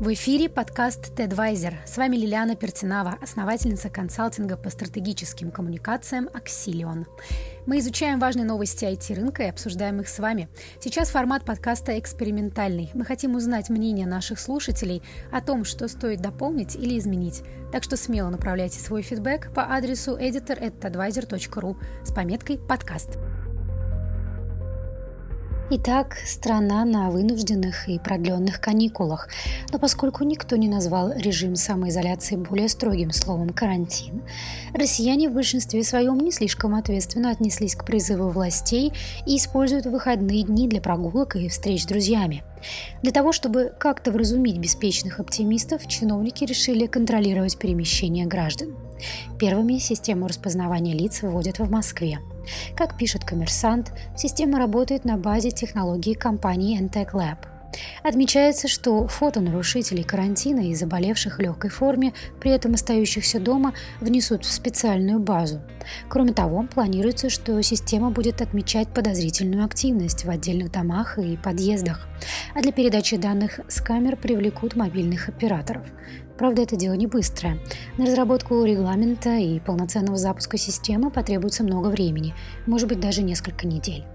В эфире подкаст TEDvisor. С вами Лилиана Пертинава, основательница консалтинга по стратегическим коммуникациям Axilion. Мы изучаем важные новости IT-рынка и обсуждаем их с вами. Сейчас формат подкаста экспериментальный. Мы хотим узнать мнение наших слушателей о том, что стоит дополнить или изменить. Так что смело направляйте свой фидбэк по адресу editor.tedvisor.ru с пометкой «Подкаст». Итак, страна на вынужденных и продленных каникулах. Но поскольку никто не назвал режим самоизоляции более строгим словом «карантин», россияне в большинстве своем не слишком ответственно отнеслись к призыву властей и используют выходные дни для прогулок и встреч с друзьями – для того, чтобы как-то вразумить беспечных оптимистов, чиновники решили контролировать перемещение граждан. Первыми систему распознавания лиц вводят в Москве. Как пишет коммерсант, система работает на базе технологии компании Entech Lab – Отмечается, что фото нарушителей карантина и заболевших в легкой форме, при этом остающихся дома, внесут в специальную базу. Кроме того, планируется, что система будет отмечать подозрительную активность в отдельных домах и подъездах, а для передачи данных с камер привлекут мобильных операторов. Правда, это дело не быстрое. На разработку регламента и полноценного запуска системы потребуется много времени, может быть даже несколько недель.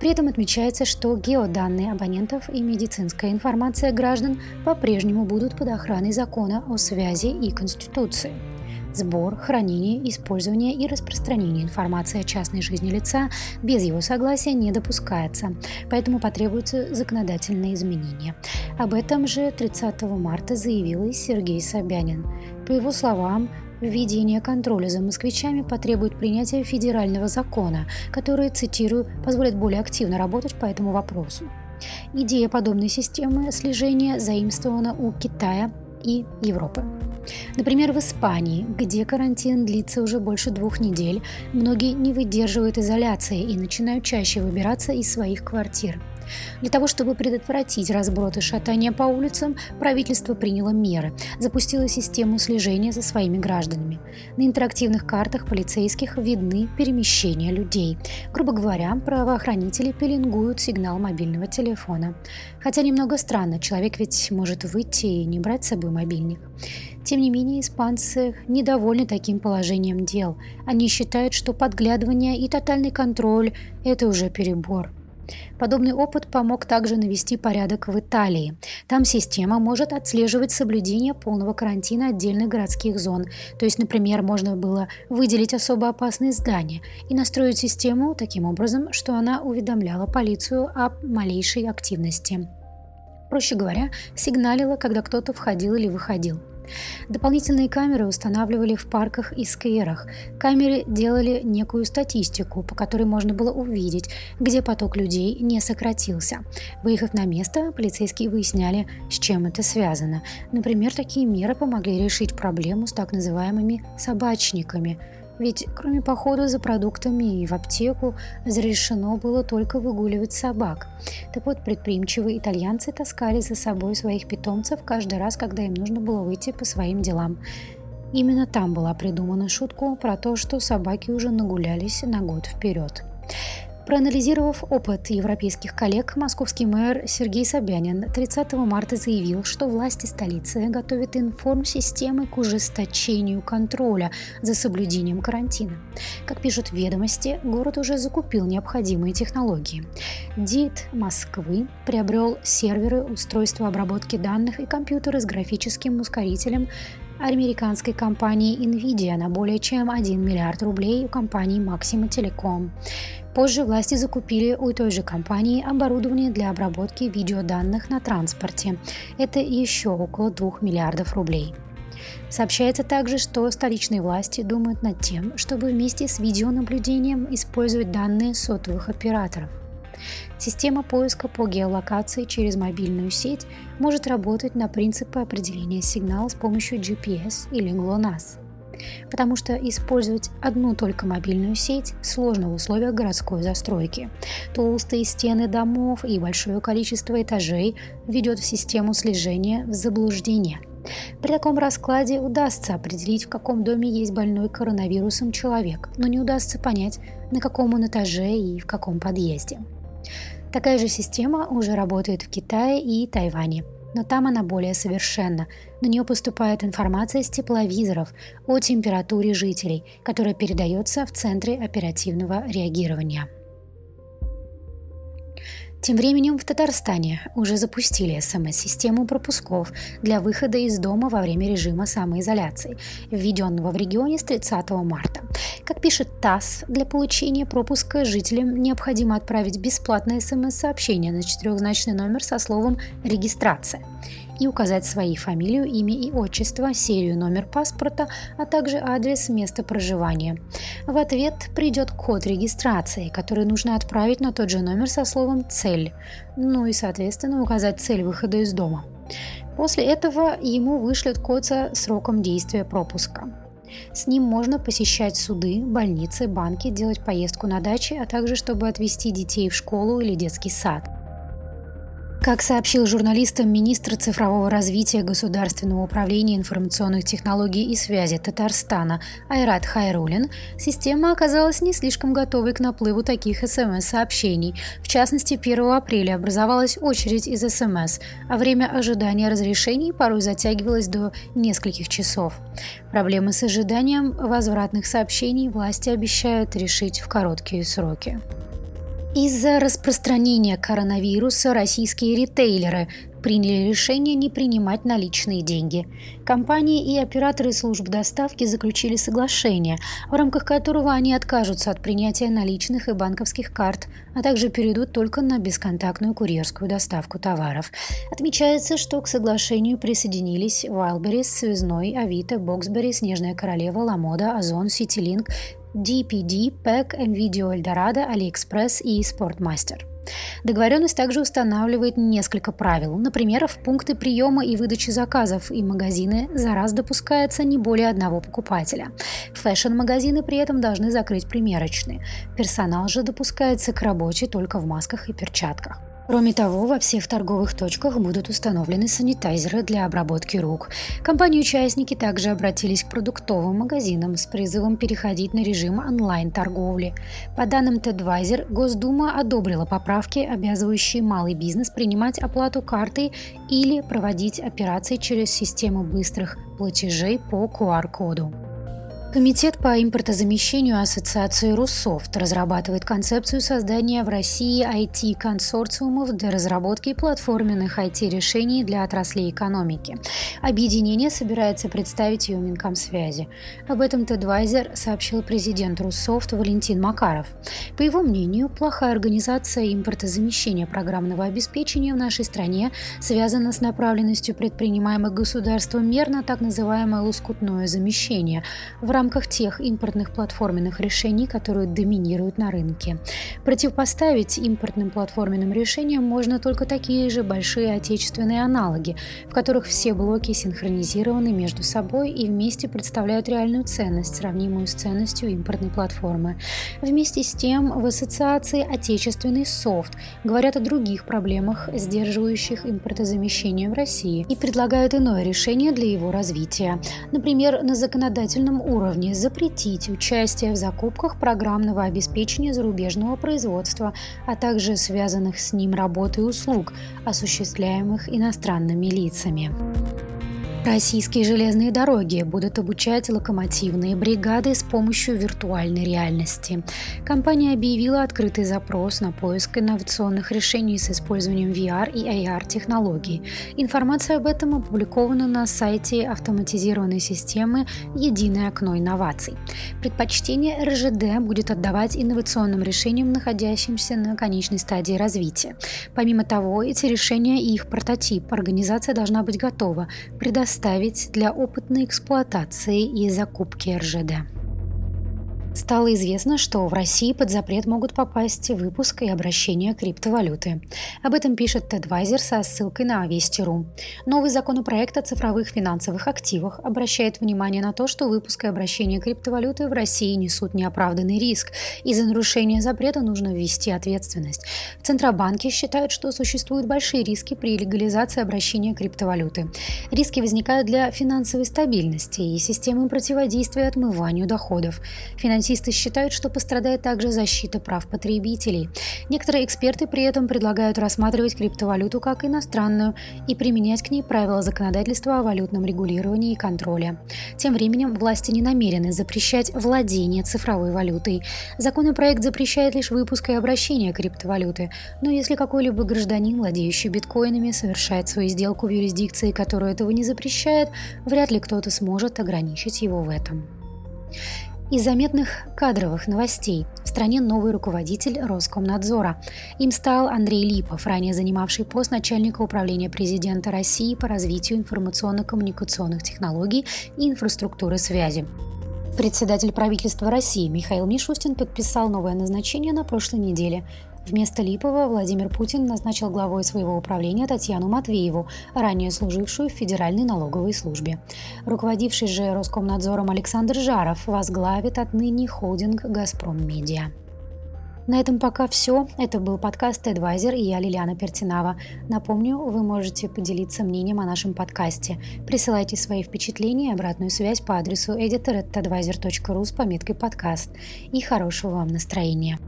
При этом отмечается, что геоданные абонентов и медицинская информация граждан по-прежнему будут под охраной закона о связи и Конституции. Сбор, хранение, использование и распространение информации о частной жизни лица без его согласия не допускается, поэтому потребуются законодательные изменения. Об этом же 30 марта заявил и Сергей Собянин. По его словам, Введение контроля за москвичами потребует принятия федерального закона, который, цитирую, позволит более активно работать по этому вопросу. Идея подобной системы слежения заимствована у Китая и Европы. Например, в Испании, где карантин длится уже больше двух недель, многие не выдерживают изоляции и начинают чаще выбираться из своих квартир – для того, чтобы предотвратить разброд и шатание по улицам, правительство приняло меры, запустило систему слежения за своими гражданами. На интерактивных картах полицейских видны перемещения людей. Грубо говоря, правоохранители пеленгуют сигнал мобильного телефона. Хотя немного странно, человек ведь может выйти и не брать с собой мобильник. Тем не менее, испанцы недовольны таким положением дел. Они считают, что подглядывание и тотальный контроль – это уже перебор. Подобный опыт помог также навести порядок в Италии. Там система может отслеживать соблюдение полного карантина отдельных городских зон. То есть, например, можно было выделить особо опасные здания и настроить систему таким образом, что она уведомляла полицию о малейшей активности. Проще говоря, сигналила, когда кто-то входил или выходил. Дополнительные камеры устанавливали в парках и скверах. Камеры делали некую статистику, по которой можно было увидеть, где поток людей не сократился. Выехав на место, полицейские выясняли, с чем это связано. Например, такие меры помогли решить проблему с так называемыми собачниками – ведь кроме похода за продуктами и в аптеку разрешено было только выгуливать собак. Так вот, предприимчивые итальянцы таскали за собой своих питомцев каждый раз, когда им нужно было выйти по своим делам. Именно там была придумана шутка про то, что собаки уже нагулялись на год вперед. Проанализировав опыт европейских коллег, московский мэр Сергей Собянин 30 марта заявил, что власти столицы готовят информсистемы к ужесточению контроля за соблюдением карантина. Как пишут ведомости, город уже закупил необходимые технологии. ДИТ Москвы приобрел серверы, устройства обработки данных и компьютеры с графическим ускорителем американской компании NVIDIA на более чем 1 миллиард рублей у компании Maxima Telecom. Позже власти закупили у той же компании оборудование для обработки видеоданных на транспорте. Это еще около 2 миллиардов рублей. Сообщается также, что столичные власти думают над тем, чтобы вместе с видеонаблюдением использовать данные сотовых операторов. Система поиска по геолокации через мобильную сеть может работать на принципе определения сигнала с помощью GPS или GLONASS потому что использовать одну только мобильную сеть сложно в условиях городской застройки. Толстые стены домов и большое количество этажей ведет в систему слежения в заблуждение. При таком раскладе удастся определить, в каком доме есть больной коронавирусом человек, но не удастся понять, на каком он этаже и в каком подъезде. Такая же система уже работает в Китае и Тайване. но там она более совершенна. На нее поступает информация с тепловизоров о температуре жителей, которая передается в Центре оперативного реагирования. Тем временем в Татарстане уже запустили СМС-систему пропусков для выхода из дома во время режима самоизоляции, введенного в регионе с 30 марта. Как пишет ТАСС, для получения пропуска жителям необходимо отправить бесплатное СМС-сообщение на четырехзначный номер со словом «регистрация» и указать свои фамилию, имя и отчество, серию номер паспорта, а также адрес места проживания. В ответ придет код регистрации, который нужно отправить на тот же номер со словом «цель», ну и, соответственно, указать цель выхода из дома. После этого ему вышлют код со сроком действия пропуска. С ним можно посещать суды, больницы, банки, делать поездку на даче, а также чтобы отвезти детей в школу или детский сад. Как сообщил журналистам министр цифрового развития Государственного управления информационных технологий и связи Татарстана Айрат Хайрулин, система оказалась не слишком готовой к наплыву таких СМС-сообщений. В частности, 1 апреля образовалась очередь из СМС, а время ожидания разрешений порой затягивалось до нескольких часов. Проблемы с ожиданием возвратных сообщений власти обещают решить в короткие сроки. Из-за распространения коронавируса российские ритейлеры приняли решение не принимать наличные деньги. Компании и операторы служб доставки заключили соглашение, в рамках которого они откажутся от принятия наличных и банковских карт, а также перейдут только на бесконтактную курьерскую доставку товаров. Отмечается, что к соглашению присоединились Wildberries, Связной, Авито, Боксбери, Снежная королева, Ламода, Озон, Ситилинк, DPD, PEC, NVIDIA Eldorado, AliExpress и Sportmaster. Договоренность также устанавливает несколько правил. Например, в пункты приема и выдачи заказов и магазины за раз допускается не более одного покупателя. Фэшн-магазины при этом должны закрыть примерочные. Персонал же допускается к работе только в масках и перчатках. Кроме того, во всех торговых точках будут установлены санитайзеры для обработки рук. Компании-участники также обратились к продуктовым магазинам с призывом переходить на режим онлайн-торговли. По данным TEDvisor, Госдума одобрила поправки, обязывающие малый бизнес принимать оплату картой или проводить операции через систему быстрых платежей по QR-коду. Комитет по импортозамещению Ассоциации Руссофт разрабатывает концепцию создания в России IT-консорциумов для разработки платформенных IT-решений для отраслей экономики. Объединение собирается представить ее Минкомсвязи. Об этом Тедвайзер сообщил президент Руссофт Валентин Макаров. По его мнению, плохая организация импортозамещения программного обеспечения в нашей стране связана с направленностью предпринимаемых государством мер на так называемое лоскутное замещение в рамках рамках тех импортных платформенных решений, которые доминируют на рынке. Противопоставить импортным платформенным решениям можно только такие же большие отечественные аналоги, в которых все блоки синхронизированы между собой и вместе представляют реальную ценность, сравнимую с ценностью импортной платформы. Вместе с тем, в ассоциации «Отечественный софт» говорят о других проблемах, сдерживающих импортозамещение в России, и предлагают иное решение для его развития. Например, на законодательном уровне уровне запретить участие в закупках программного обеспечения зарубежного производства, а также связанных с ним работ и услуг, осуществляемых иностранными лицами. Российские железные дороги будут обучать локомотивные бригады с помощью виртуальной реальности. Компания объявила открытый запрос на поиск инновационных решений с использованием VR и AR технологий. Информация об этом опубликована на сайте автоматизированной системы «Единое окно инноваций». Предпочтение РЖД будет отдавать инновационным решениям, находящимся на конечной стадии развития. Помимо того, эти решения и их прототип организация должна быть готова предоставить оставить для опытной эксплуатации и закупки РЖД. Стало известно, что в России под запрет могут попасть выпуск и обращение криптовалюты. Об этом пишет TEDvisor со ссылкой на Вести.ру. Новый законопроект о цифровых финансовых активах обращает внимание на то, что выпуск и обращение криптовалюты в России несут неоправданный риск. Из-за нарушения запрета нужно ввести ответственность. В Центробанке считают, что существуют большие риски при легализации обращения криптовалюты. Риски возникают для финансовой стабильности и системы противодействия отмыванию доходов. Финансовые Финансисты считают, что пострадает также защита прав потребителей. Некоторые эксперты при этом предлагают рассматривать криптовалюту как иностранную и применять к ней правила законодательства о валютном регулировании и контроле. Тем временем власти не намерены запрещать владение цифровой валютой. Законопроект запрещает лишь выпуск и обращение криптовалюты, но если какой-либо гражданин, владеющий биткоинами, совершает свою сделку в юрисдикции, которая этого не запрещает, вряд ли кто-то сможет ограничить его в этом. Из заметных кадровых новостей в стране новый руководитель Роскомнадзора. Им стал Андрей Липов, ранее занимавший пост начальника управления президента России по развитию информационно-коммуникационных технологий и инфраструктуры связи. Председатель правительства России Михаил Мишустин подписал новое назначение на прошлой неделе. Вместо Липова Владимир Путин назначил главой своего управления Татьяну Матвееву, ранее служившую в Федеральной налоговой службе. Руководивший же Роскомнадзором Александр Жаров возглавит отныне холдинг «Газпром Медиа». На этом пока все. Это был подкаст Advisor и я Лилиана Пертинава. Напомню, вы можете поделиться мнением о нашем подкасте. Присылайте свои впечатления и обратную связь по адресу editor.advisor.ru с пометкой «Подкаст». И хорошего вам настроения.